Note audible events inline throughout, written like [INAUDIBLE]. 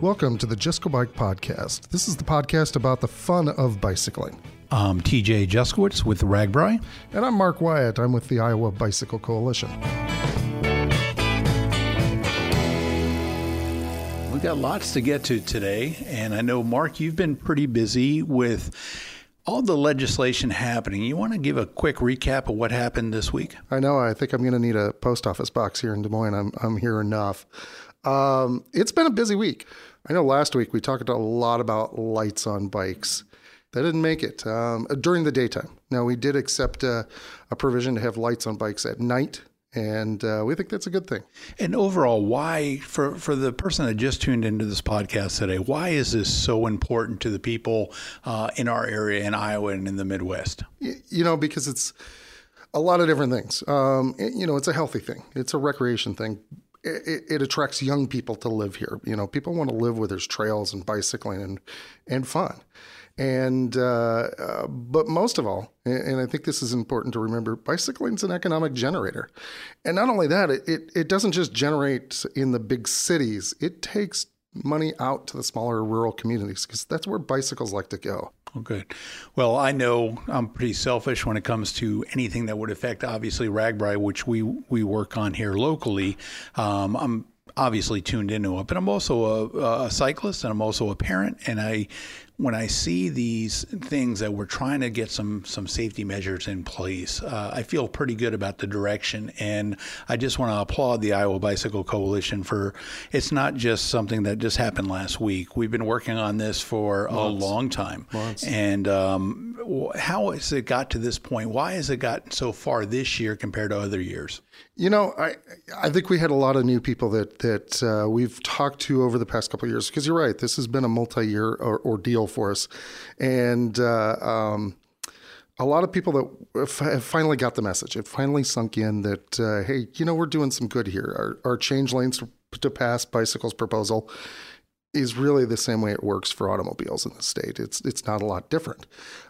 Welcome to the Just Go Bike podcast. This is the podcast about the fun of bicycling. I'm TJ Juskiewicz with RAGBRAI. And I'm Mark Wyatt. I'm with the Iowa Bicycle Coalition. We've got lots to get to today. And I know, Mark, you've been pretty busy with all the legislation happening. You want to give a quick recap of what happened this week? I know. I think I'm going to need a post office box here in Des Moines. I'm, I'm here enough. Um, it's been a busy week. I know last week we talked a lot about lights on bikes. That didn't make it um, during the daytime. Now, we did accept a, a provision to have lights on bikes at night and uh, we think that's a good thing. And overall, why for for the person that just tuned into this podcast today, why is this so important to the people uh, in our area in Iowa and in the Midwest? You know, because it's a lot of different things. Um, you know, it's a healthy thing. It's a recreation thing. It, it, attracts young people to live here. You know, people want to live where there's trails and bicycling and and fun. And uh, uh, but most of all, and I think this is important to remember, bicycling is an economic generator. And not only that, it, it, it doesn't just generate in the big cities. It takes money out to the smaller rural communities because that's where bicycles like to go. Oh, good. Well, I know I'm pretty selfish when it comes to anything that would affect, obviously, RAGBRAI, which we we work on here locally. Um, I'm obviously tuned into it, but I'm also a, a, cyclist and I'm also a parent, and I when I see these things that we're trying to get some some safety measures in place, uh, I feel pretty good about the direction, and I just want to applaud the Iowa Bicycle Coalition for. It's not just something that just happened last week. We've been working on this for Months. a long time, Months. and um, how has it got to this point? Why has it gotten so far this year compared to other years? You know, I I think we had a lot of new people that that uh, we've talked to over the past couple of years. Because you're right, this has been a multi-year ordeal for us, and uh, um, a lot of people that have finally got the message. It finally sunk in that uh, hey, you know, we're doing some good here. Our, our change lanes to, to pass bicycles proposal is really the same way it works for automobiles in the state. It's it's not a lot different,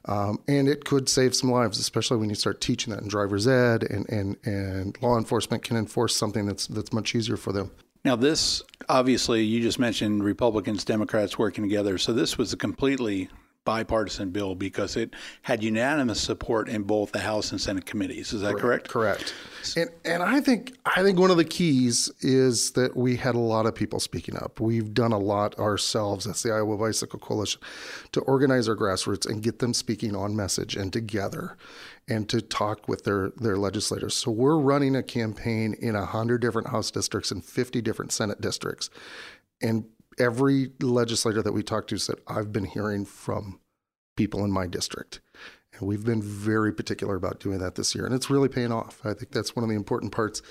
um, and it could save some lives, especially when you start teaching that in driver's ed, and and and law enforcement can enforce something that's that's much easier for them. Now, this obviously you just mentioned Republicans, Democrats working together, so this was a completely bipartisan bill because it had unanimous support in both the House and Senate committees. Is that correct? Correct. And and I think I think one of the keys is that we had a lot of people speaking up. We've done a lot ourselves as the Iowa Bicycle Coalition to organize our grassroots and get them speaking on message and together and to talk with their their legislators. So we're running a campaign in 100 different House districts and 50 different Senate districts. And every legislator that we talked to said, I've been hearing from people in my district. And we've been very particular about doing that this year. And it's really paying off. I think that's one of the important parts.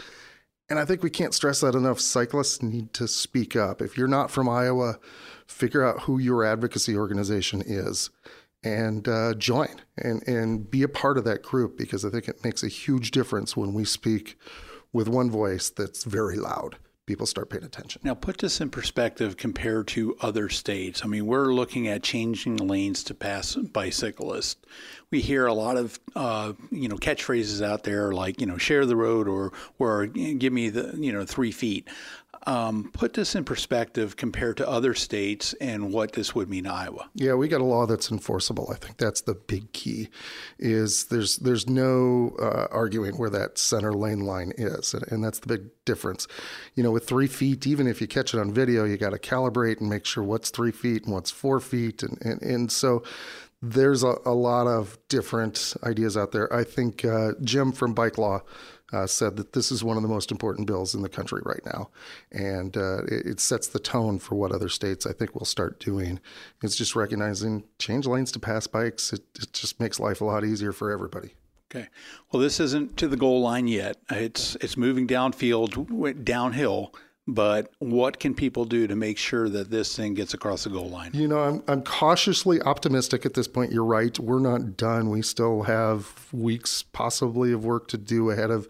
And I think we can't stress that enough. Cyclists need to speak up. If you're not from Iowa, figure out who your advocacy organization is and uh, join and, and be a part of that group because I think it makes a huge difference when we speak with one voice that's very loud people start paying attention. Now, put this in perspective compared to other states. I mean, we're looking at changing lanes to pass bicyclists. We hear a lot of uh, you know catchphrases out there like you know share the road or or give me the you know three feet. Um, put this in perspective compared to other states and what this would mean to Iowa. Yeah, we got a law that's enforceable. I think that's the big key. Is there's there's no uh, arguing where that center lane line is, and, and, that's the big difference. You know, with three feet, even if you catch it on video, you got to calibrate and make sure what's three feet and what's four feet, and and, and so there's a, a lot of different ideas out there. I think uh, Jim from Bike Law uh, said that this is one of the most important bills in the country right now. And uh, it, it, sets the tone for what other states I think will start doing. It's just recognizing change lanes to pass bikes. It, it just makes life a lot easier for everybody. Okay. Well, this isn't to the goal line yet. It's it's moving downfield, downhill but what can people do to make sure that this thing gets across the goal line? You know, I'm, I'm cautiously optimistic at this point. You're right. We're not done. We still have weeks, possibly, of work to do ahead of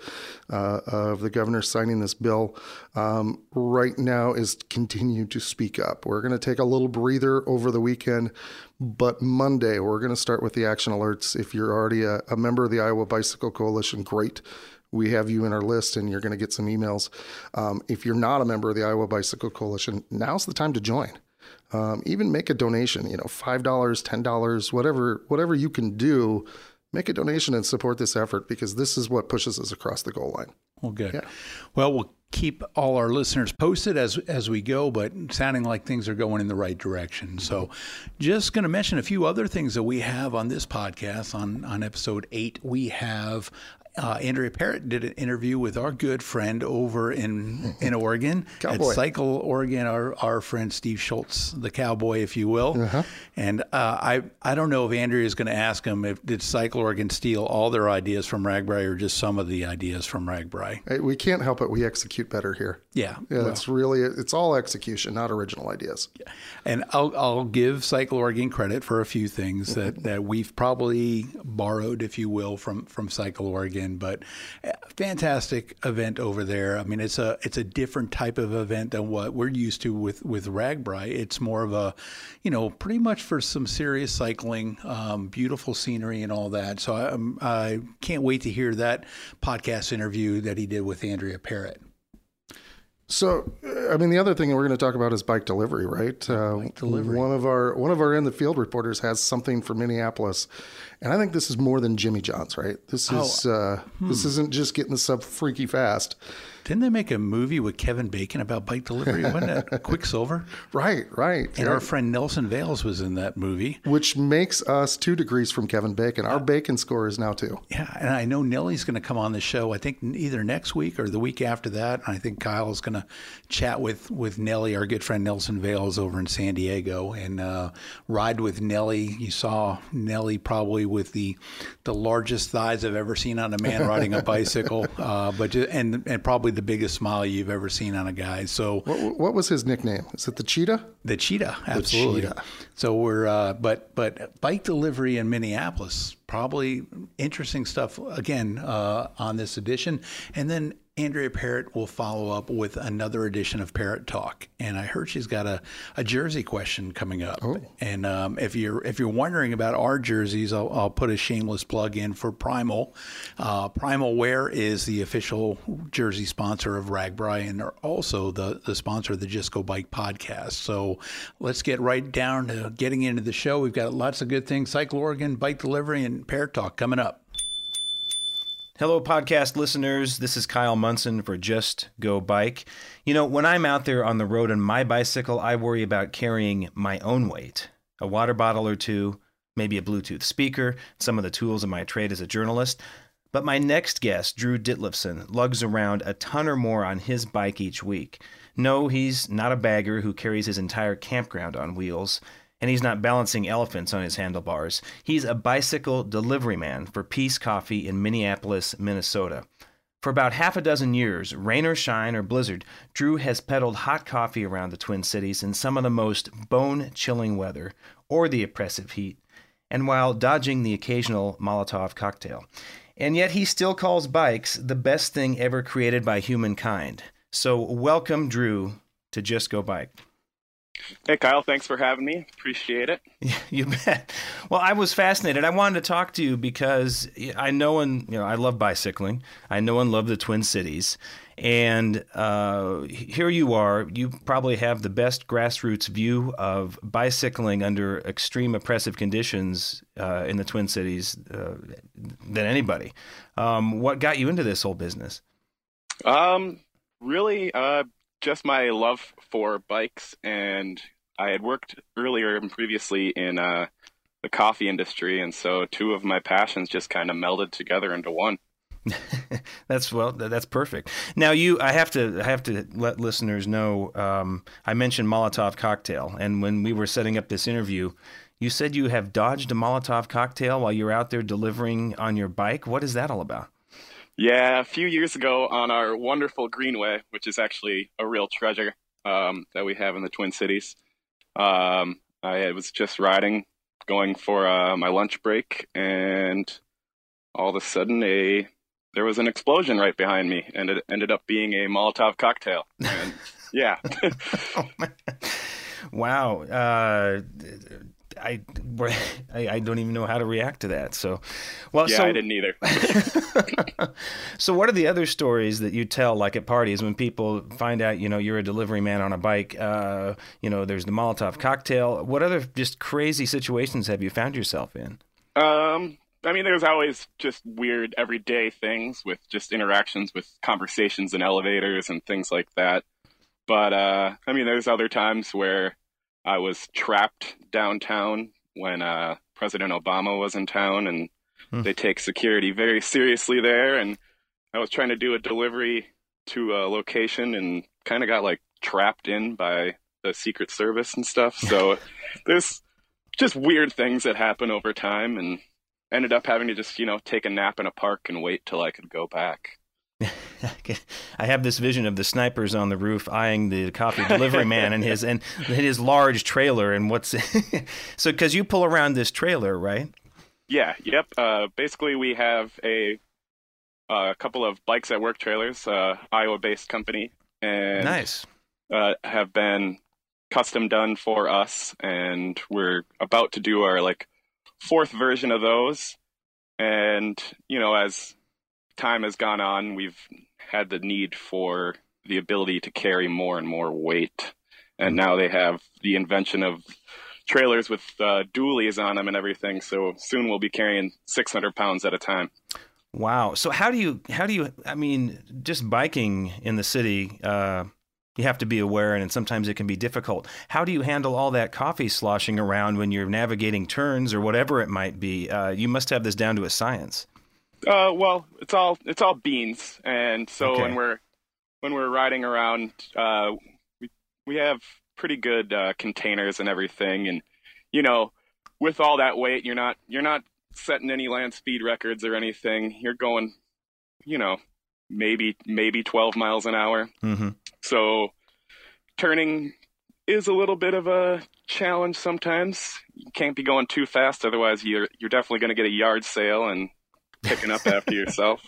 uh, of the governor signing this bill. Um, right now is continue to speak up. We're going to take a little breather over the weekend, but Monday we're going to start with the action alerts. If you're already a, a member of the Iowa Bicycle Coalition, great we have you in our list and you're going to get some emails. Um, if you're not a member of the Iowa Bicycle Coalition, now's the time to join. Um, even make a donation. You know, five dollars, ten dollars, whatever, whatever you can do. Make a donation and support this effort because this is what pushes us across the goal line. Well, good. Yeah. Well, we'll keep all our listeners posted as as we go, but sounding like things are going in the right direction. So, just going to mention a few other things that we have on this podcast. On on episode eight, we have uh, Andrea Parrott did an interview with our good friend over in [LAUGHS] in Oregon at Cycle Oregon. Our our friend Steve Schultz, the cowboy, if you will. Uh-huh. And uh, I I don't know if Andrea is going to ask him if did Cycle Oregon steal all their ideas from RAGBRAI or just some of the ideas from RAGBRAI. We can't help it. We execute better here. Yeah, yeah. Well, it's really it's all execution, not original ideas. Yeah. And I'll I'll give Cycle Oregon credit for a few things that that we've probably borrowed, if you will, from from Cycle Oregon but uh, fantastic event over there. I mean, it's a it's a different type of event than what we're used to with with RAGBRAI. It's more of a, you know, pretty much for some serious cycling, um, beautiful scenery and all that. So I, I can't wait to hear that podcast interview that he did with Andrea Parrott. So, I mean, the other thing we're going to talk about is bike delivery, right? Uh, bike delivery. One of our one of our in the field reporters has something for Minneapolis, and I think this is more than Jimmy John's, right? This oh, is uh, hmm. this isn't just getting the sub freaky fast. Didn't they make a movie with Kevin Bacon about bike delivery? Wasn't it [LAUGHS] Quicksilver? Right, right. And our friend Nelson Vails was in that movie. Which makes us two degrees from Kevin Bacon. Our Bacon score is now two. Yeah, and I know Nellie's going to come on the show, I think either next week or the week after that. And I think Kyle's going to chat with, with Nellie, our good friend Nelson Vails over in San Diego, and uh, ride with Nellie. You saw Nellie probably with the the largest thighs I've ever seen on a man riding a [LAUGHS] bicycle, uh, but and and probably the biggest smile you've ever seen on a guy. So, what, what was his nickname? Is it the cheetah? The cheetah, absolutely. The cheetah. So we're, uh, but but bike delivery in Minneapolis, probably interesting stuff again uh, on this edition, and then Andrea Parrott will follow up with another edition of Parrott Talk, and I heard she's got a, a jersey question coming up. Oh. And um, if you're if you're wondering about our jerseys, I'll, I'll put a shameless plug in for Primal. Uh, Primal Wear is the official jersey sponsor of RAGBRAI, and they're also the the sponsor of the Just Go Bike podcast. So let's get right down to getting into the show. We've got lots of good things: Cycle Oregon, bike delivery, and Parrott Talk coming up. Hello, podcast listeners. This is Kyle Munson for Just Go Bike. You know, when I'm out there on the road on my bicycle, I worry about carrying my own weight a water bottle or two, maybe a Bluetooth speaker, some of the tools of my trade as a journalist. But my next guest, Drew Ditlevson, lugs around a ton or more on his bike each week. No, he's not a bagger who carries his entire campground on wheels and he's not balancing elephants on his handlebars. He's a bicycle delivery man for Peace Coffee in Minneapolis, Minnesota. For about half a dozen years, rain or shine or blizzard, Drew has peddled hot coffee around the Twin Cities in some of the most bone chilling weather or the oppressive heat, and while dodging the occasional Molotov cocktail. And yet he still calls bikes the best thing ever created by humankind. So, welcome, Drew, to Just Go Bike. Hey, Kyle, thanks for having me. Appreciate it. [LAUGHS] you bet. Well, I was fascinated. I wanted to talk to you because I know and you know I love bicycling. I know and love the Twin Cities, and uh, here you are. You probably have the best grassroots view of bicycling under extreme oppressive conditions uh, in the Twin Cities uh, than anybody. Um, what got you into this whole business? Um, really, uh, just my love for bikes, and I had worked earlier and previously in uh, the coffee industry, and so two of my passions just kind of melded together into one. [LAUGHS] that's well, that's perfect. Now, you, I have to, I have to let listeners know. Um, I mentioned Molotov cocktail, and when we were setting up this interview, you said you have dodged a Molotov cocktail while you're out there delivering on your bike. What is that all about? Yeah, a few years ago on our wonderful Greenway, which is actually a real treasure um, that we have in the Twin Cities. Um, I was just riding, going for uh, my lunch break, and all of a sudden, a there was an explosion right behind me, and it ended up being a Molotov cocktail. And, yeah. [LAUGHS] oh, wow. Uh, I, [LAUGHS] I, I don't even know how to react to that. So, well, yeah, so, I didn't either. [LAUGHS] so, what are the other stories that you tell, like at parties, when people find out, you know, you're a delivery man on a bike? Uh, you know, there's the Molotov cocktail. What other just crazy situations have you found yourself in? Um, I mean, there's always just weird everyday things with just interactions with conversations in elevators and things like that. But uh, I mean, there's other times where I was trapped downtown when uh, President Obama was in town, and hmm. they take security very seriously there. And I was trying to do a delivery to a location and kind of got like trapped in by the Secret Service and stuff. So [LAUGHS] there's just weird things that happen over time, and ended up having to just you know take a nap in a park and wait till I could go back. [LAUGHS] I have this vision of the snipers on the roof eyeing the coffee delivery man and his and his large trailer and what's [LAUGHS] so because you pull around this trailer, right? Yeah. Yep. Uh, basically, we have a a couple of bikes at work trailers, uh, Iowa-based company, and nice uh, have been custom done for us, and we're about to do our like fourth version of those. And you know, as time has gone on, we've had the need for the ability to carry more and more weight. And now they have the invention of trailers with uh, dualies on them and everything. So soon we'll be carrying 600 pounds at a time. Wow. So how do you how do you I mean just biking in the city uh, you have to be aware and sometimes it can be difficult. How do you handle all that coffee sloshing around when you're navigating turns or whatever it might be? Uh, you must have this down to a science. Uh, well, it's all it's all beans, and so okay. when we're when we're riding around, uh, we we have pretty good uh, containers and everything, and you know, with all that weight, you're not you're not setting any land speed records or anything. You're going, you know, maybe maybe 12 miles an hour. Mm-hmm. So turning is a little bit of a challenge sometimes. You can't be going too fast, otherwise you're you're definitely going to get a yard sale and picking up after yourself.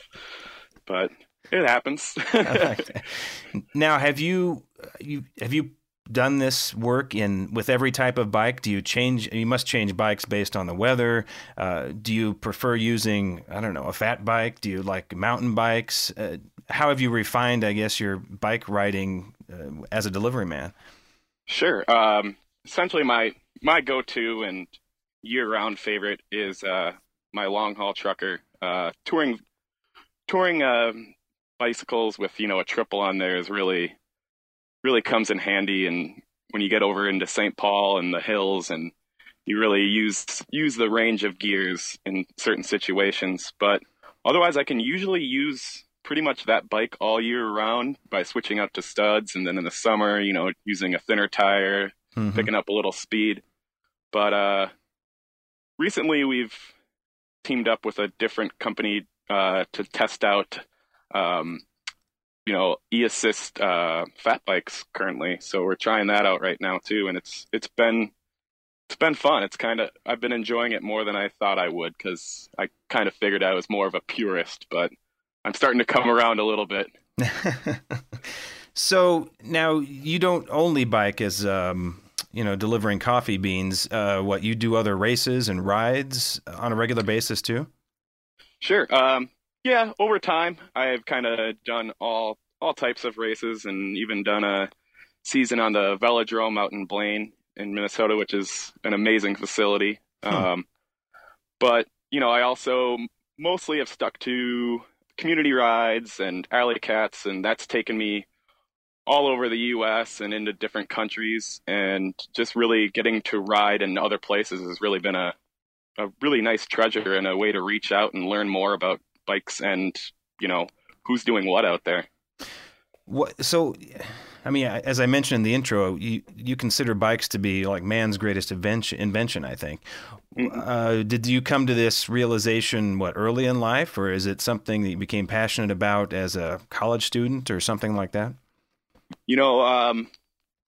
But it happens. [LAUGHS] now, have you you have you done this work in with every type of bike? Do you change? You must change bikes based on the weather. Uh, do you prefer using I don't know a fat bike? Do you like mountain bikes? Uh, how have you refined, I guess, your bike riding uh, as a delivery man? Sure. Um, essentially, my my go-to and year-round favorite is uh, my long-haul trucker uh, touring touring uh, bicycles with you know a triple on there is really really comes in handy and when you get over into St. Paul and the hills and you really use use the range of gears in certain situations but otherwise I can usually use pretty much that bike all year round by switching out to studs and then in the summer you know using a thinner tire mm-hmm. picking up a little speed but uh recently we've teamed up with a different company uh, to test out, um, you know, e-assist uh, fat bikes currently. So we're trying that out right now too, and it's it's been it's been fun. It's kind of I've been enjoying it more than I thought I would because I kind of figured I was more of a purist, but I'm starting to come around a little bit. [LAUGHS] so now you don't only bike as um, you know, delivering coffee beans, uh, what you do other races and rides on a regular basis too? Sure. Um, yeah, over time, I've kind of done all all types of races, and even done a season on the Velodrome out in Blaine in Minnesota, which is an amazing facility. Hmm. Um, but you know, I also mostly have stuck to community rides and alley cats, and that's taken me all over the U.S. and into different countries, and just really getting to ride in other places has really been a a really nice treasure and a way to reach out and learn more about bikes and you know who's doing what out there. What so? I mean, as I mentioned in the intro, you you consider bikes to be like man's greatest invention. Invention, I think. Mm-hmm. Uh, did you come to this realization what early in life, or is it something that you became passionate about as a college student, or something like that? You know, um,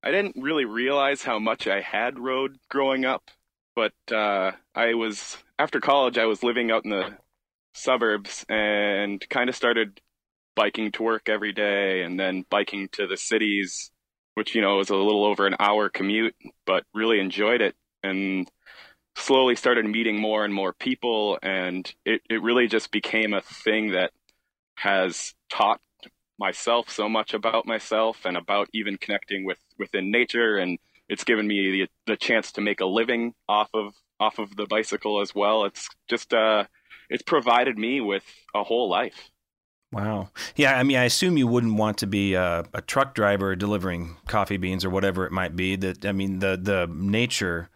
I didn't really realize how much I had rode growing up, but uh, I was after college. I was living out in the suburbs and kind of started biking to work every day, and then biking to the cities, which you know was a little over an hour commute, but really enjoyed it. And slowly started meeting more and more people, and it, it really just became a thing that has taught myself so much about myself and about even connecting with within nature and it's given me the, the chance to make a living off of off of the bicycle as well it's just uh it's provided me with a whole life Wow. Yeah, I mean, I assume you wouldn't want to be a, a, truck driver delivering coffee beans or whatever it might be. That I mean, the the nature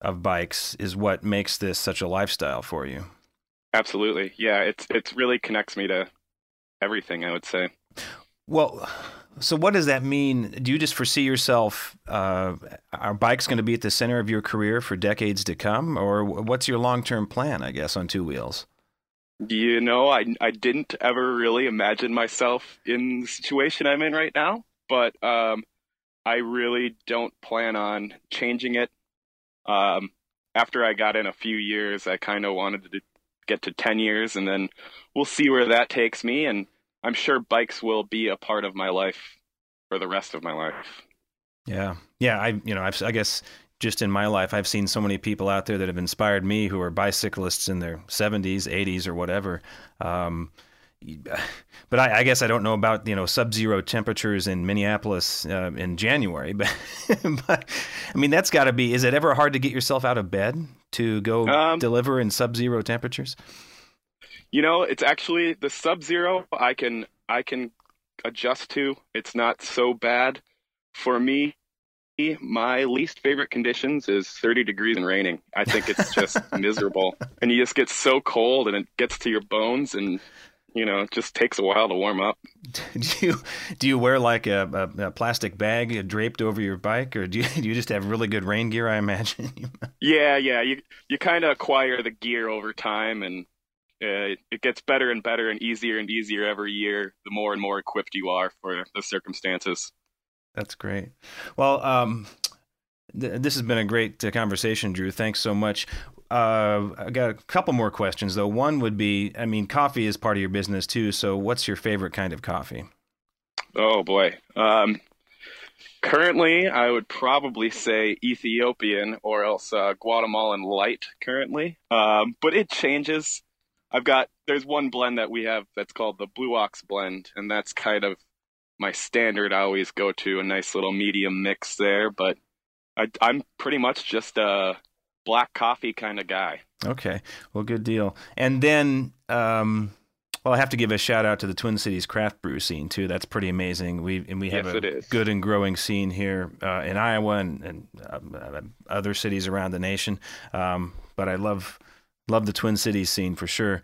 of bikes is what makes this such a lifestyle for you. Absolutely. Yeah, it's it's really connects me to everything, I would say. Well, so what does that mean? Do you just foresee yourself, uh, are bikes going to be at the center of your career for decades to come? Or what's your long term plan, I guess, on two wheels? You know, I, I didn't ever really imagine myself in the situation I'm in right now, but um, I really don't plan on changing it. Um, after I got in a few years, I kind of wanted to get to 10 years, and then we'll see where that takes me. And I'm sure bikes will be a part of my life for the rest of my life. Yeah, yeah. I you know I've, I guess just in my life I've seen so many people out there that have inspired me who are bicyclists in their 70s, 80s, or whatever. Um, [SIGHS] but I, I, guess I don't know about you know sub-zero temperatures in Minneapolis uh, in January. [LAUGHS] But, but I mean that's got to be. Is it ever hard to get yourself out of bed to go um, deliver in sub-zero temperatures? You know, it's actually the sub zero I can I can adjust to. It's not so bad for me. My least favorite conditions is 30 degrees and raining. I think it's just [LAUGHS] miserable. And you just get so cold and it gets to your bones and you know, it just takes a while to warm up. [LAUGHS] Do you do you wear like a, a, a plastic bag draped over your bike, or do you, [LAUGHS] do you just have really good rain gear? I imagine. yeah, yeah. You you kind of acquire the gear over time, and uh, it gets better and better and easier and easier every year the more and more equipped you are for the circumstances. That's great. Well um, th- this has been a great uh, conversation drew. Thanks so much. Uh, i got a couple more questions though. One would be i mean coffee is part of your business too so what's your favorite kind of coffee? Oh boy. Um, currently i would probably say ethiopian or else uh, guatemalan light currently. Um, but it changes I've got there's one blend that we have that's called the Blue Ox blend, and that's kind of my standard. I always go to a nice little medium mix there, but I, I'm pretty much just a black coffee kind of guy. Okay, well, good deal. And then, um, well, I have to give a shout out to the Twin Cities craft brew scene too. That's pretty amazing. We and we have yes, a good and growing scene here uh, in Iowa and, and uh, other cities around the nation. Um, but I love Love the Twin Cities scene for sure.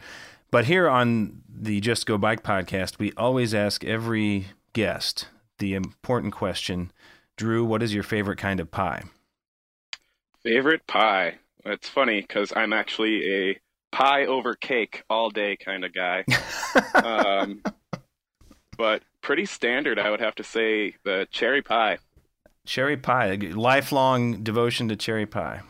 But here on the Just Go Bike podcast, we always ask every guest the important question Drew, what is your favorite kind of pie? Favorite pie? It's funny because I'm actually a pie over cake all day kind of guy. [LAUGHS] um, but pretty standard, I would have to say the cherry pie. Cherry pie, lifelong devotion to cherry pie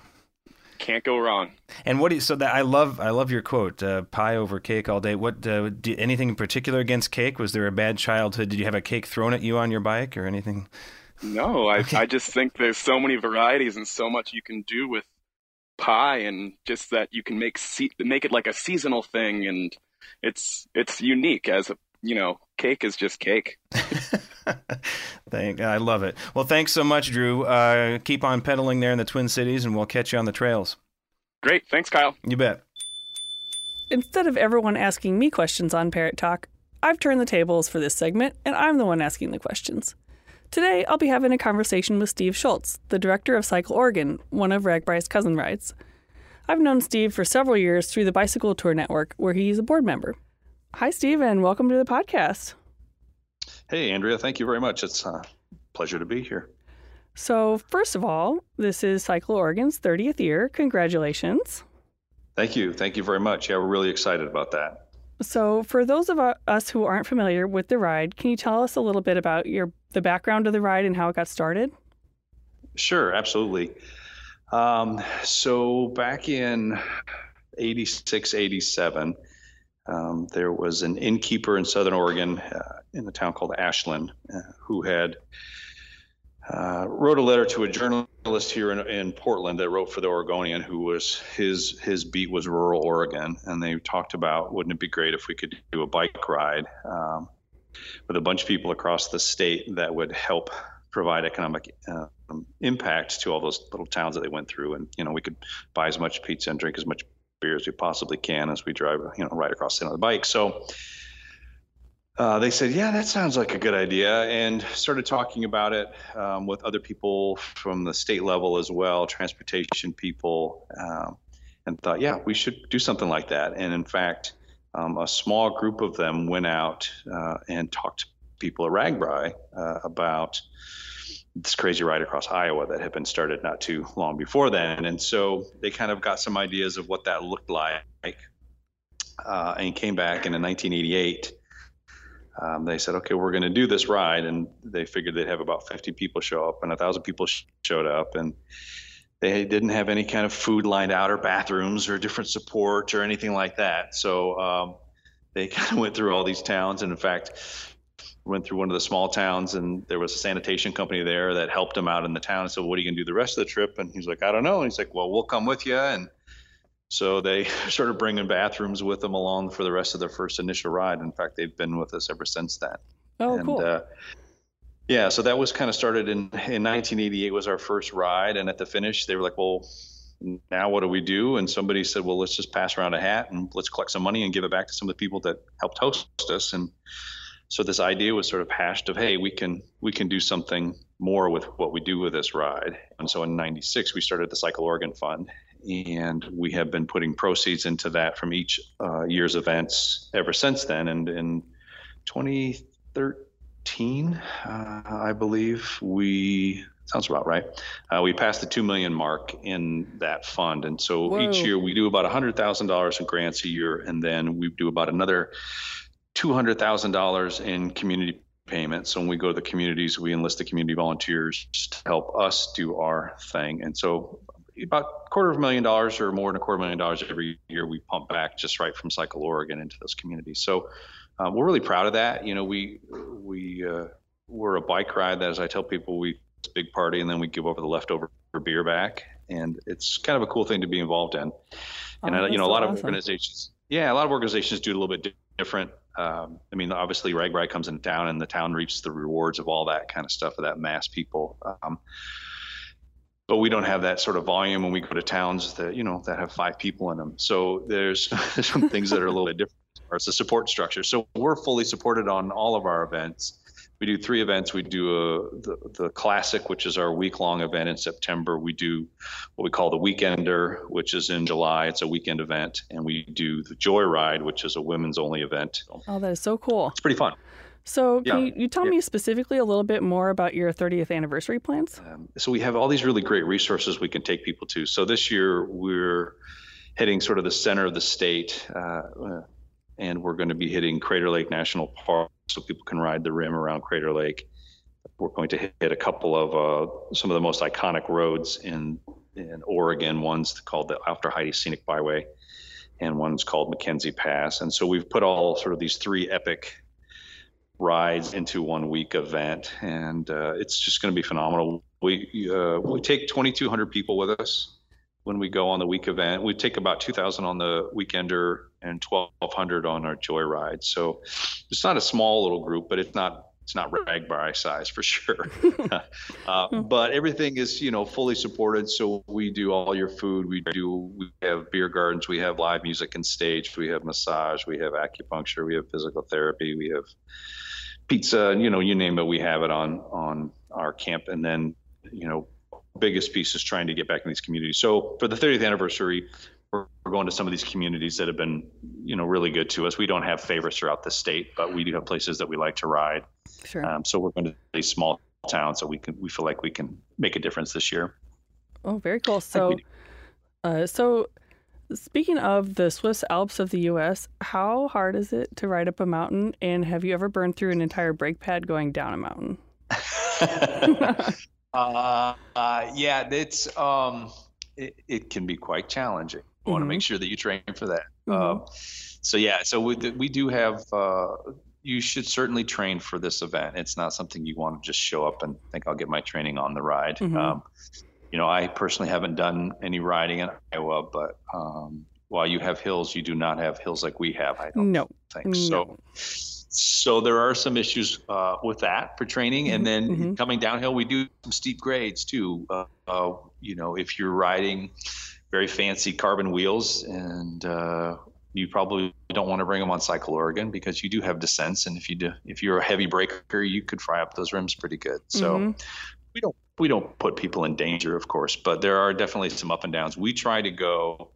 can't go wrong. And what do you, so that I love I love your quote uh, pie over cake all day. What uh, do, anything in particular against cake? Was there a bad childhood? Did you have a cake thrown at you on your bike or anything? No, I okay. I just think there's so many varieties and so much you can do with pie and just that you can make se- make it like a seasonal thing and it's it's unique as a you know cake is just cake. [LAUGHS] Thank, I love it. Well, thanks so much, Drew. Uh, keep on pedaling there in the Twin Cities, and we'll catch you on the trails. Great. Thanks, Kyle. You bet. Instead of everyone asking me questions on Parrot Talk, I've turned the tables for this segment, and I'm the one asking the questions. Today, I'll be having a conversation with Steve Schultz, the director of Cycle Oregon, one of RAGBRAI's cousin rides. I've known Steve for several years through the Bicycle Tour Network, where he's a board member. Hi, Steve, and welcome to the podcast. Hey, Andrea. Thank you very much. It's a pleasure to be here. So, first of all, this is Cycle Oregon's 30th year. Congratulations. Thank you. Thank you very much. Yeah, we're really excited about that. So, for those of us who aren't familiar with the ride, can you tell us a little bit about your the background of the ride and how it got started? Sure, absolutely. Um, so, back in 86, 87, um, there was an innkeeper in Southern Oregon uh, in a town called Ashland uh, who had uh, wrote a letter to a journalist here in, in, Portland that wrote for the Oregonian, who was his his beat was rural Oregon, and they talked about wouldn't it be great if we could do a bike ride um, with a bunch of people across the state that would help provide economic uh, impact to all those little towns that they went through, and you know we could buy as much pizza and drink as much beer as we possibly can as we drive, you know, right across the end of the bike. So uh, they said, "Yeah, that sounds like a good idea," and started talking about it um, with other people from the state level as well, transportation people, um, and thought, "Yeah, we should do something like that." And in fact, um, a small group of them went out uh, and talked to people at RAGBRAI uh, about this crazy ride across Iowa that had been started not too long before then, and so they kind of got some ideas of what that looked like, uh, and came back And in 1988 um, they said, okay, we're going to do this ride. And they figured they'd have about 50 people show up, and a thousand people sh- showed up. And they didn't have any kind of food lined out or bathrooms or different support or anything like that. So um, they [LAUGHS] kind of went through all these towns. And in fact, went through one of the small towns and there was a sanitation company there that helped him out in the town. So what are you going to do the rest of the trip? And he's like, I don't know. And he's like, well, we'll come with you. And so they [LAUGHS] started bringing bathrooms with them along for the rest of their first initial ride. In fact, they've been with us ever since then. Oh, and, cool. Uh, yeah, so that was kind of started in, in 1988 was our first ride, and at the finish they were like, "Well, now what do we do?" And somebody said, "Well, let's just pass around a hat and let's collect some money and give it back to some of the people that helped host us." And so this idea was sort of hashed of, "Hey, we can we can do something more with what we do with this ride." And so in '96 we started the Cycle Oregon Fund, and we have been putting proceeds into that from each uh, year's events ever since then. And in 2013, uh, I believe we sounds about right. Uh, we passed the two million mark in that fund, and so Whoa. each year we do about hundred thousand dollars in grants a year, and then we do about another two hundred thousand dollars in community payments. So when we go to the communities, we enlist the community volunteers to help us do our thing. And so about a quarter of a million dollars or more than a quarter million dollars every year we pump back just right from Cycle Oregon into those communities. So uh, we're really proud of that. You know, we we uh, we're a bike ride that, as I tell people, we it's a big party and then we give over the leftover beer back, and it's kind of a cool thing to be involved in. And oh, uh, you know, a lot awesome. of organizations, yeah, a lot of organizations do it a little bit different. Um, I mean, obviously, rag RAGBRAI comes in town, and the town reaps the rewards of all that kind of stuff, of that mass people. Um, but we don't have that sort of volume when we go to towns that you know that have five people in them. So there's, [LAUGHS] some things that are a little bit different Or it's the support structure. So we're fully supported on all of our events. We do three events. We do a, the, the classic, which is our week long event in September. We do what we call the weekender, which is in July. It's a weekend event, and we do the Joyride, which is a women's only event. Oh, that is so cool! It's pretty fun. So, can yeah. you, you, tell yeah. me specifically a little bit more about your 30th anniversary plans? Um, so, we have all these really great resources we can take people to. So, this year we're hitting sort of the center of the state, uh, and we're going to be hitting Crater Lake National Park so people can ride the rim around Crater Lake. We're going to hit a couple of uh, some of the most iconic roads in in Oregon. One's called the Aufderheide Scenic Byway, and one's called McKenzie Pass. And so we've put all sort of these three epic rides into one week event, and uh, it's just going to be phenomenal. We uh, we take 2,200 people with us when we go on the week event. We take about 2,000 on the weekender and 1,200 on our joyride. So it's not a small little group, but it's not it's not RAGBRAI size for sure. [LAUGHS] uh, but everything is you know fully supported. So we do all your food. We do we have beer gardens. We have live music and stage. We have massage. We have acupuncture. We have physical therapy. We have pizza, you know, you name it, we have it on on our camp. And then, you know, biggest piece is trying to get back in these communities. So for the 30th anniversary, we're, going to some of these communities that have been, you know, really good to us. We don't have favorites throughout the state, but we do have places that we like to ride. Sure. Um, so we're going to these small towns so we can we feel like we can make a difference this year. Oh, very cool. So, uh, so Speaking of the Swiss Alps of the U.S., how hard is it to ride up a mountain? And have you ever burned through an entire brake pad going down a mountain? [LAUGHS] [LAUGHS] uh, uh, yeah, it's um, it, it, can be quite challenging. You want to make mm-hmm. sure that you train for that. Mm-hmm. Um, so yeah, so we we do have uh, you should certainly train for this event. It's not something you want to just show up and think I'll get my training on the ride. Mm-hmm. Um, you know, I personally haven't done any riding in Iowa, but um, while you have hills, you do not have hills like we have. I don't no. think no. so. So there are some issues uh, with that for training, mm-hmm. and then mm-hmm. coming downhill, we do some steep grades too. Uh, uh, you know, if you're riding very fancy carbon wheels and uh, you probably don't want to bring them on Cycle Oregon because you do have descents, and if you do, if you're a heavy breaker, you could fry up those rims pretty good. So mm-hmm. we don't we don't put people in danger, of course, but there are definitely some up and downs. We try to go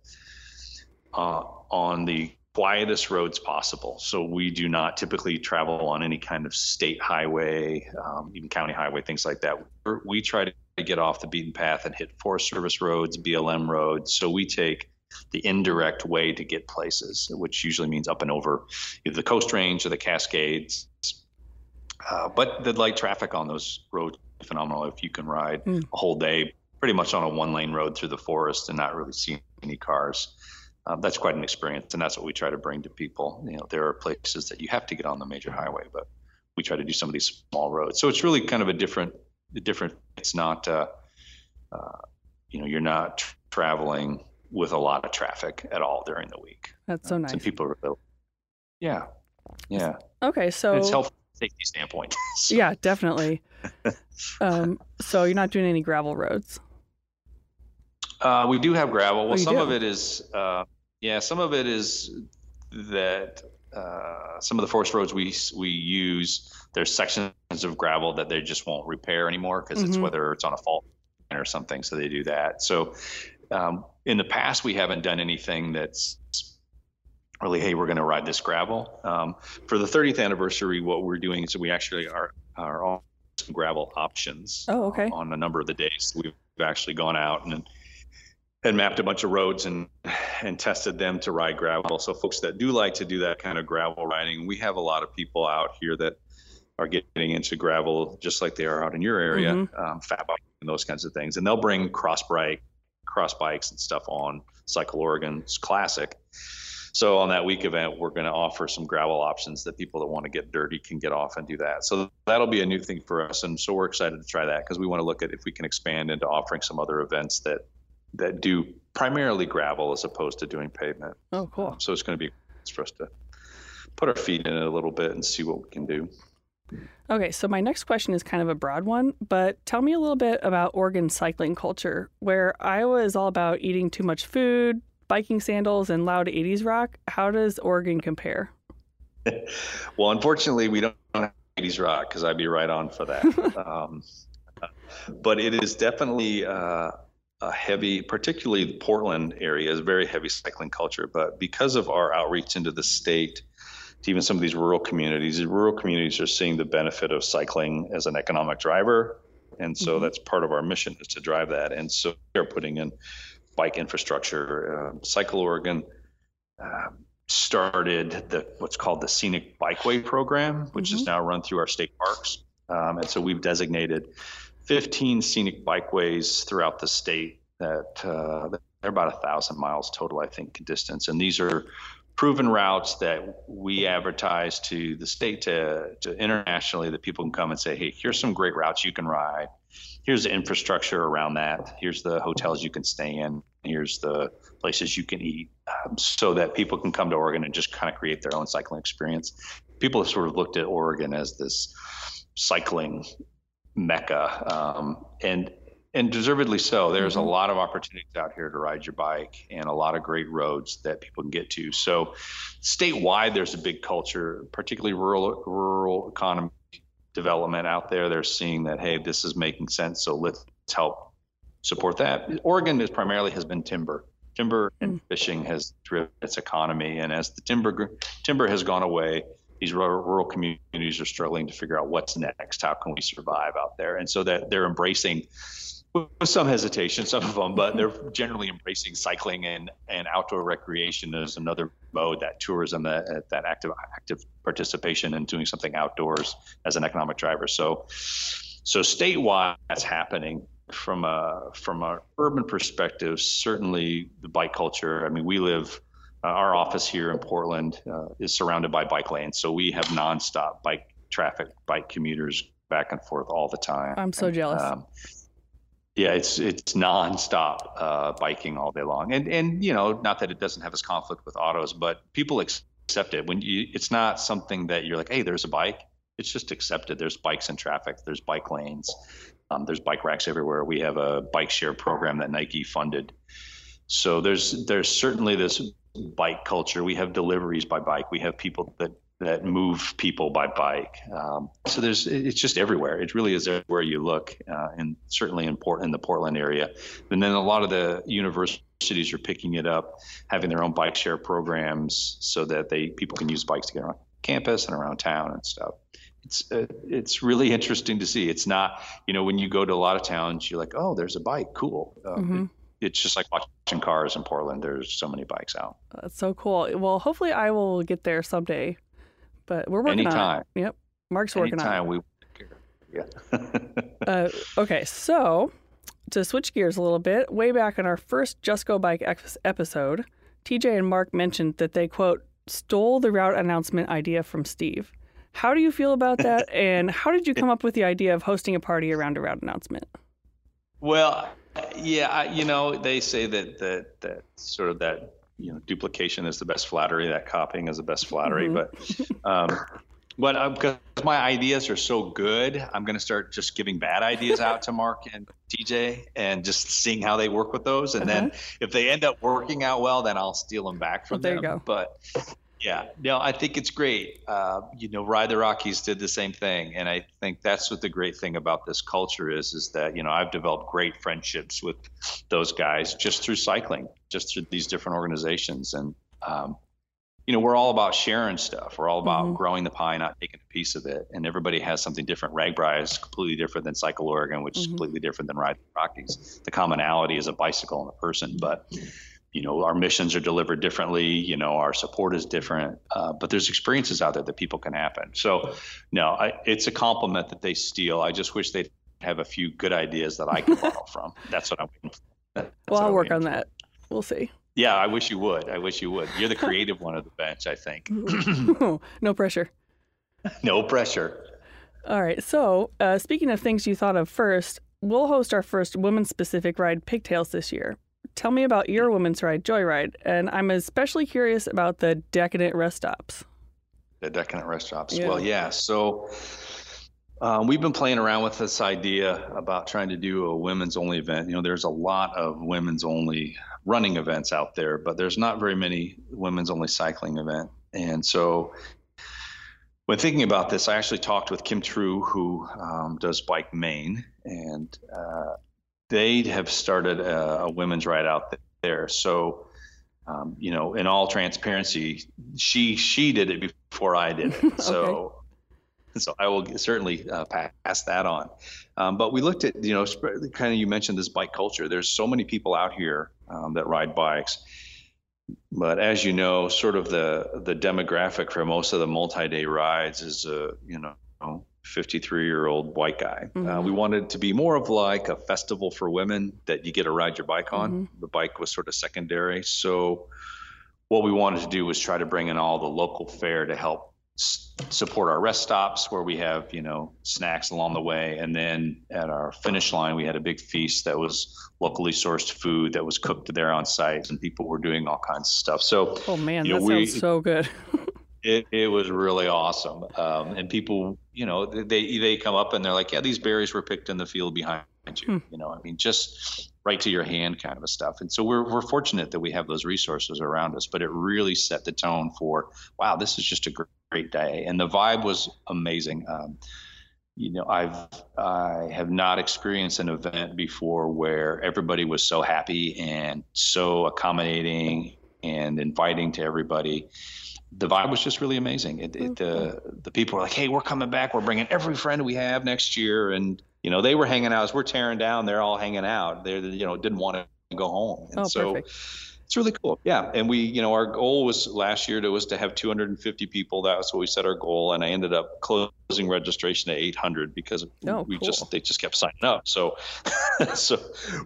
uh, on the quietest roads possible. So we do not typically travel on any kind of state highway, um, even county highway, things like that. We're, we try to get off the beaten path and hit Forest Service roads, BLM roads. So we take the indirect way to get places, which usually means up and over either the Coast Range or the Cascades. Uh, but the light traffic on those roads is phenomenal. If you can ride mm. a whole day pretty much on a one lane road through the forest and not really see any cars. Um, that's quite an experience, and that's what we try to bring to people. You know, there are places that you have to get on the major highway, but we try to do some of these small roads. So it's really kind of a different, a different. It's not, uh, uh, you know, you're not tra- traveling with a lot of traffic at all during the week. That's so nice. Some people are, yeah, yeah. Okay, so it's helpful safety standpoint. [LAUGHS] so. Yeah, definitely. [LAUGHS] um, so you're not doing any gravel roads. Uh, we do have gravel. Well, oh, some do? of it is, uh, yeah, some of it is that uh, some of the forest roads we we use. There's sections of gravel that they just won't repair anymore because mm-hmm. it's whether it's on a fault or something, so they do that. So um, in the past, we haven't done anything that's really, hey, we're going to ride this gravel. Um, for the 30th anniversary, what we're doing is we actually are are on some gravel options. Oh, okay. on a number of the days, we've actually gone out and and mapped a bunch of roads and and tested them to ride gravel. So folks that do like to do that kind of gravel riding, we have a lot of people out here that are getting into gravel just like they are out in your area, mm-hmm. um, fat bike and those kinds of things. And they'll bring cross bike cross bikes and stuff on Cycle Oregon's Classic. So on that week event, we're going to offer some gravel options that people that want to get dirty can get off and do that. So that'll be a new thing for us, and so we're excited to try that because we want to look at if we can expand into offering some other events that that do primarily gravel as opposed to doing pavement. Oh, cool. Um, so it's going to be for us to put our feet in it a little bit and see what we can do. Okay, so my next question is kind of a broad one, but tell me a little bit about Oregon cycling culture, where Iowa is all about eating too much food, biking sandals, and loud 80s rock. How does Oregon compare? [LAUGHS] well, unfortunately, we don't have 80s rock because I'd be right on for that. [LAUGHS] um, but it is definitely uh, a heavy, particularly the Portland area, is very heavy cycling culture. But because of our outreach into the state, to even some of these rural communities. The rural communities are seeing the benefit of cycling as an economic driver, and so mm-hmm. that's part of our mission is to drive that. And so they're putting in bike infrastructure. Uh, Cycle Oregon uh, started the what's called the Scenic Bikeway program, which mm-hmm. is now run through our state parks. Um, and so we've designated 15 scenic bikeways throughout the state that uh, they're about a thousand miles total, I think, distance. And these are proven routes that we advertise to the state to, to internationally that people can come and say, hey, here's some great routes you can ride. Here's the infrastructure around that. Here's the hotels you can stay in. Here's the places you can eat, um, so that people can come to Oregon and just kind of create their own cycling experience. People have sort of looked at Oregon as this cycling mecca, um, and and deservedly so. There's mm-hmm. a lot of opportunities out here to ride your bike and a lot of great roads that people can get to. So, statewide, there's a big culture, particularly rural rural economy development out there. They're seeing that hey, this is making sense, so let's help support that. Oregon is primarily has been timber. Timber and mm. fishing has driven its economy, and as the timber timber has gone away, these rural, rural communities are struggling to figure out what's next. How can we survive out there? And so that they're embracing with some hesitation, some of them, but they're generally embracing cycling and, and outdoor recreation as another mode, that tourism, that, that active active participation and doing something outdoors as an economic driver. So, so statewide, that's happening from a from a urban perspective. Certainly, the bike culture. I mean, we live uh, our office here in Portland uh, is surrounded by bike lanes, so we have nonstop bike traffic, bike commuters back and forth all the time. I'm so jealous. Um, yeah, it's it's nonstop uh, biking all day long, and and you know, not that it doesn't have its conflict with autos, but people accept it when you. It's not something that you're like, hey, there's a bike. It's just accepted. There's bikes in traffic. There's bike lanes. Um, there's bike racks everywhere. We have a bike share program that Nike funded. So there's there's certainly this bike culture. We have deliveries by bike. We have people that that move people by bike. Um, so there's it's just everywhere. It really is everywhere you look, uh, and certainly in Port in the Portland area. And then a lot of the universities are picking it up, having their own bike share programs, so that they people can use bikes to get around campus and around town and stuff. It's uh, it's really interesting to see. It's not you know when you go to a lot of towns, you're like, oh, there's a bike, cool. Um, mm-hmm. it, it's just like watching cars in Portland. There's so many bikes out. That's so cool. Well, hopefully I will get there someday but we're working Anytime. on it. Yep. Mark's working Anytime on it. We, yeah. [LAUGHS] uh, okay, so to switch gears a little bit, way back in our first Just Go Bike episode, TJ and Mark mentioned that they, quote, stole the route announcement idea from Steve. How do you feel about that? [LAUGHS] and how did you come up with the idea of hosting a party around a route announcement? Well, yeah, I, you know, they say that, that, that sort of that you know duplication is the best flattery that copying is the best flattery mm-hmm. but um, but because uh, my ideas are so good i'm going to start just giving bad ideas out to mark and tj and just seeing how they work with those and uh-huh. then if they end up working out well then i'll steal them back from well, there them you go. but yeah, no, I think it's great. Uh, you know, Ride the Rockies did the same thing, and I think that's what the great thing about this culture is: is that you know I've developed great friendships with those guys just through cycling, just through these different organizations, and um, you know we're all about sharing stuff. We're all about mm-hmm. growing the pie, not taking a piece of it. And everybody has something different. RAGBRAI is completely different than Cycle Oregon, which mm-hmm. is completely different than Ride the Rockies. The commonality is a bicycle and a person, but you know our missions are delivered differently you know our support is different uh, but there's experiences out there that people can happen. So no I, it's a compliment that they steal. I just wish they'd have a few good ideas that i could [LAUGHS] borrow from. That's what i'm waiting for. well i'll work on that. We'll see. Yeah i wish you would. I wish you would. You're the creative one of the bench i think. [LAUGHS] [CLEARS THROAT] No pressure. No pressure. All right so uh, speaking of things you thought of first we'll host our first women specific ride pigtails this year tell me about your women's ride, Joyride. And I'm especially curious about the decadent rest stops. The decadent rest stops. Yeah. Well, yeah. So um, we've been playing around with this idea about trying to do a women's only event. You know, there's a lot of women's only running events out there, but there's not very many women's only cycling event. And so when thinking about this, I actually talked with Kim True, who um, does Bike Maine, and uh, they have started a, a women's ride out there. So, um, you know, in all transparency, she she did it before I did it. [LAUGHS] So. okay. So I will certainly uh, pass that on. Um, but we looked at, you know, kind of you mentioned this bike culture. There's so many people out here um, that ride bikes, but as you know, sort of the the demographic for most of the multi-day rides is, uh, you know, 53 year old white guy. Uh, mm-hmm. Uh, we wanted to be more of like a festival for women that you get to ride your bike on. Mm-hmm. The bike was sort of secondary. So, what we wanted to do was try to bring in all the local fare to help s- support our rest stops where we have, you know, snacks along the way. And then at our finish line, we had a big feast that was locally sourced food that was cooked there on site, and people were doing all kinds of stuff. So, oh man, that know, sounds we, so good. [LAUGHS] It, it was really awesome. Um, and people, you know, they they come up and they're like, yeah, these berries were picked in the field behind you. Hmm. You know, I mean, just right to your hand kind of a stuff. And so we're we're fortunate that we have those resources around us. But it really set the tone for, wow, this is just a great day, and the vibe was amazing. Um, you know, I've I have not experienced an event before where everybody was so happy and so accommodating and inviting to everybody the vibe was just really amazing. It, it uh, the people were like, "Hey, we're coming back. We're bringing every friend we have next year." And you know, they were hanging out as we're tearing down. They're all hanging out. They you know didn't want to go home. And oh, so perfect. it's really cool. Yeah, and we you know our goal was last year to was to have 250 people. That was what we set our goal, and I ended up closing registration at 800 because oh, we cool. just they just kept signing up. So [LAUGHS] so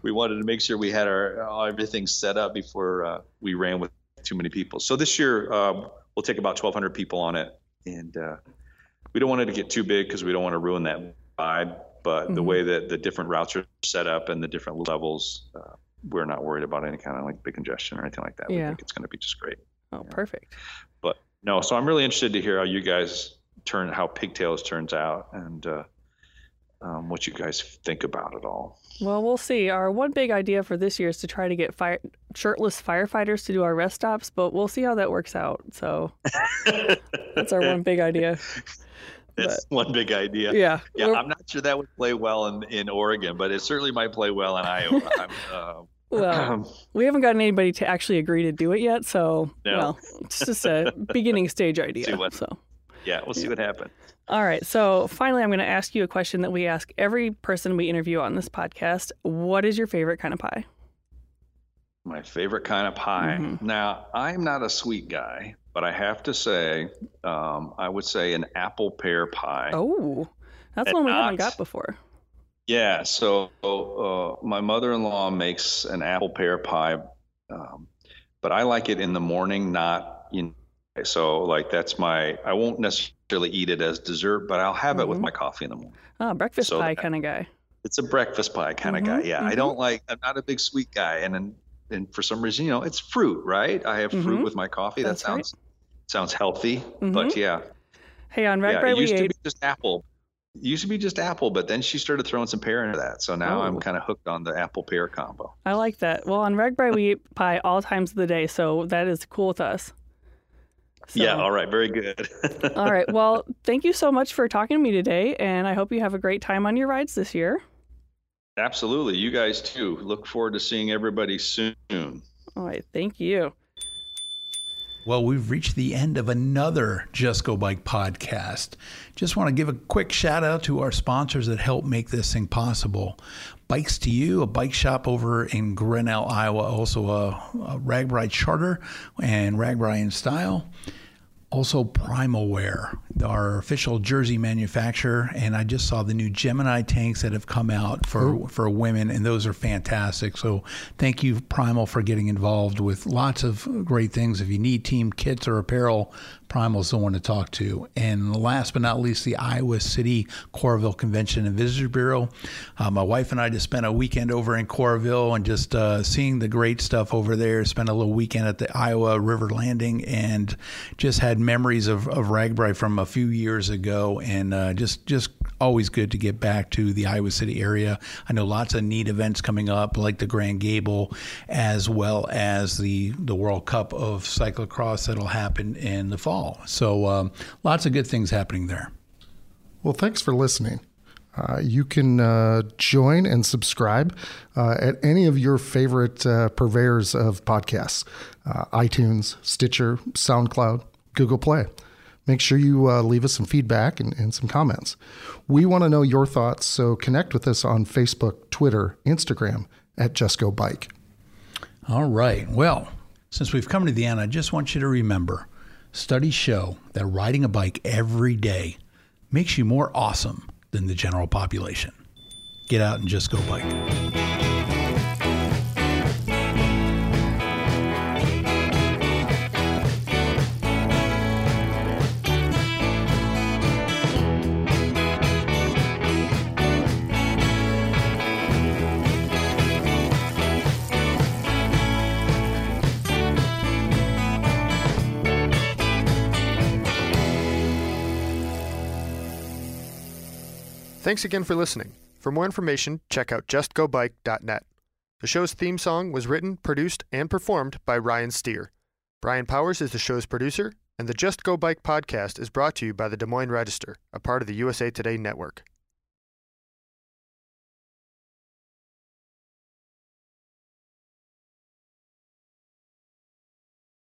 we wanted to make sure we had our everything set up before uh, we ran with too many people. So this year uh, we'll take about 1,200 people on it, and uh, we don't want it to get too big because we don't want to ruin that vibe. But mm-hmm. the way that the different routes are set up and the different levels, uh, we're not worried about any kind of like big congestion or anything like that. Yeah. We think it's going to be just great. Oh, yeah. perfect. But no, so I'm really interested to hear how you guys turn, how Pigtails turns out, and uh, um, what you guys think about it all. Well, we'll see. Our one big idea for this year is to try to get fire- shirtless firefighters to do our rest stops, but we'll see how that works out. So that's our one big idea. [LAUGHS] That's but, one big idea. Yeah. Yeah. I'm not sure that would play well in, in Oregon, but it certainly might play well in Iowa. [LAUGHS] uh, well, [CLEARS THROAT] we haven't gotten anybody to actually agree to do it yet, so no. well, it's just a beginning stage [LAUGHS] idea. What, so yeah, we'll see yeah. what happens. All right. So finally, I'm going to ask you a question that we ask every person we interview on this podcast. What is your favorite kind of pie? My favorite kind of pie. Mm-hmm. Now, I'm not a sweet guy, but I have to say, um, I would say an apple pear pie. Oh, that's one we not, haven't got before. Yeah. So uh, my mother in law makes an apple pear pie, um, but I like it in the morning, not in. So, like, that's my, I won't necessarily eat it as dessert, but I'll have mm-hmm. it with mm-hmm. my coffee in the morning. Oh, breakfast so pie kind of guy. It's a breakfast pie kind of mm-hmm. guy. Yeah, mm-hmm. I don't like. I'm not a big sweet guy, and and, and for some reason, you know, it's fruit, right? I have fruit mm-hmm. with my coffee. That's that sounds right. sounds healthy, but mm-hmm. yeah. Hey, on Red yeah, it used to ate... be just apple. It used to be just apple, but then she started throwing some pear into that. So now oh. I'm kind of hooked on the apple pear combo. I like that. Well, on RAGBRAI, we eat pie all times of the day, so that is cool with us. So, yeah, all right. Very good. all right. [LAUGHS] Well, thank you so much for talking to me today, and I hope you have a great time on your rides this year. Absolutely. You guys too. Look forward to seeing everybody soon. All right. Thank you. Well, we've reached the end of another Just Go Bike podcast. Just want to give a quick shout out to our sponsors that help make this thing possible. Bikes to You, a bike shop over in Grinnell, Iowa, also a, a RAGBRAI charter and RAGBRAI in style also Primal Wear, our official jersey manufacturer, and I just saw the new Gemini tanks that have come out for Ooh. for women, and those are fantastic. So thank you, Primal, for getting involved with lots of great things. If you need team kits or apparel, Primal's the one to talk to. And last but not least, the Iowa City Coralville Convention and Visitors Bureau. Uh, my wife and I just spent a weekend over in Coralville and just uh, seeing the great stuff over there. Spent a little weekend at the Iowa River Landing and just had memories of, of RAGBRAI from a few years ago. And uh, just just always good to get back to the Iowa City area. I know lots of neat events coming up, like the Grand Gable, as well as the the World Cup of cyclocross that'll happen in the fall. So um, lots of good things happening there. Well, thanks for listening. Uh, you can uh, join and subscribe uh, at any of your favorite uh, purveyors of podcasts uh, iTunes, Stitcher, SoundCloud, Google Play make sure you uh, leave us some feedback and, and some comments. We want to know your thoughts, so connect with us on Facebook, Twitter, Instagram at Just Go Bike. All right. Well, since we've come to the end, I just want you to remember studies show that riding a bike every day makes you more awesome than the general population. Get out and just go bike. Thanks again for listening. For more information, check out justgobike.net. The show's theme song was written, produced, and performed by Ryan Steer. Brian Powers is the show's producer, and the Just Go Bike podcast is brought to you by the Des Moines Register, a part of the USA Today network.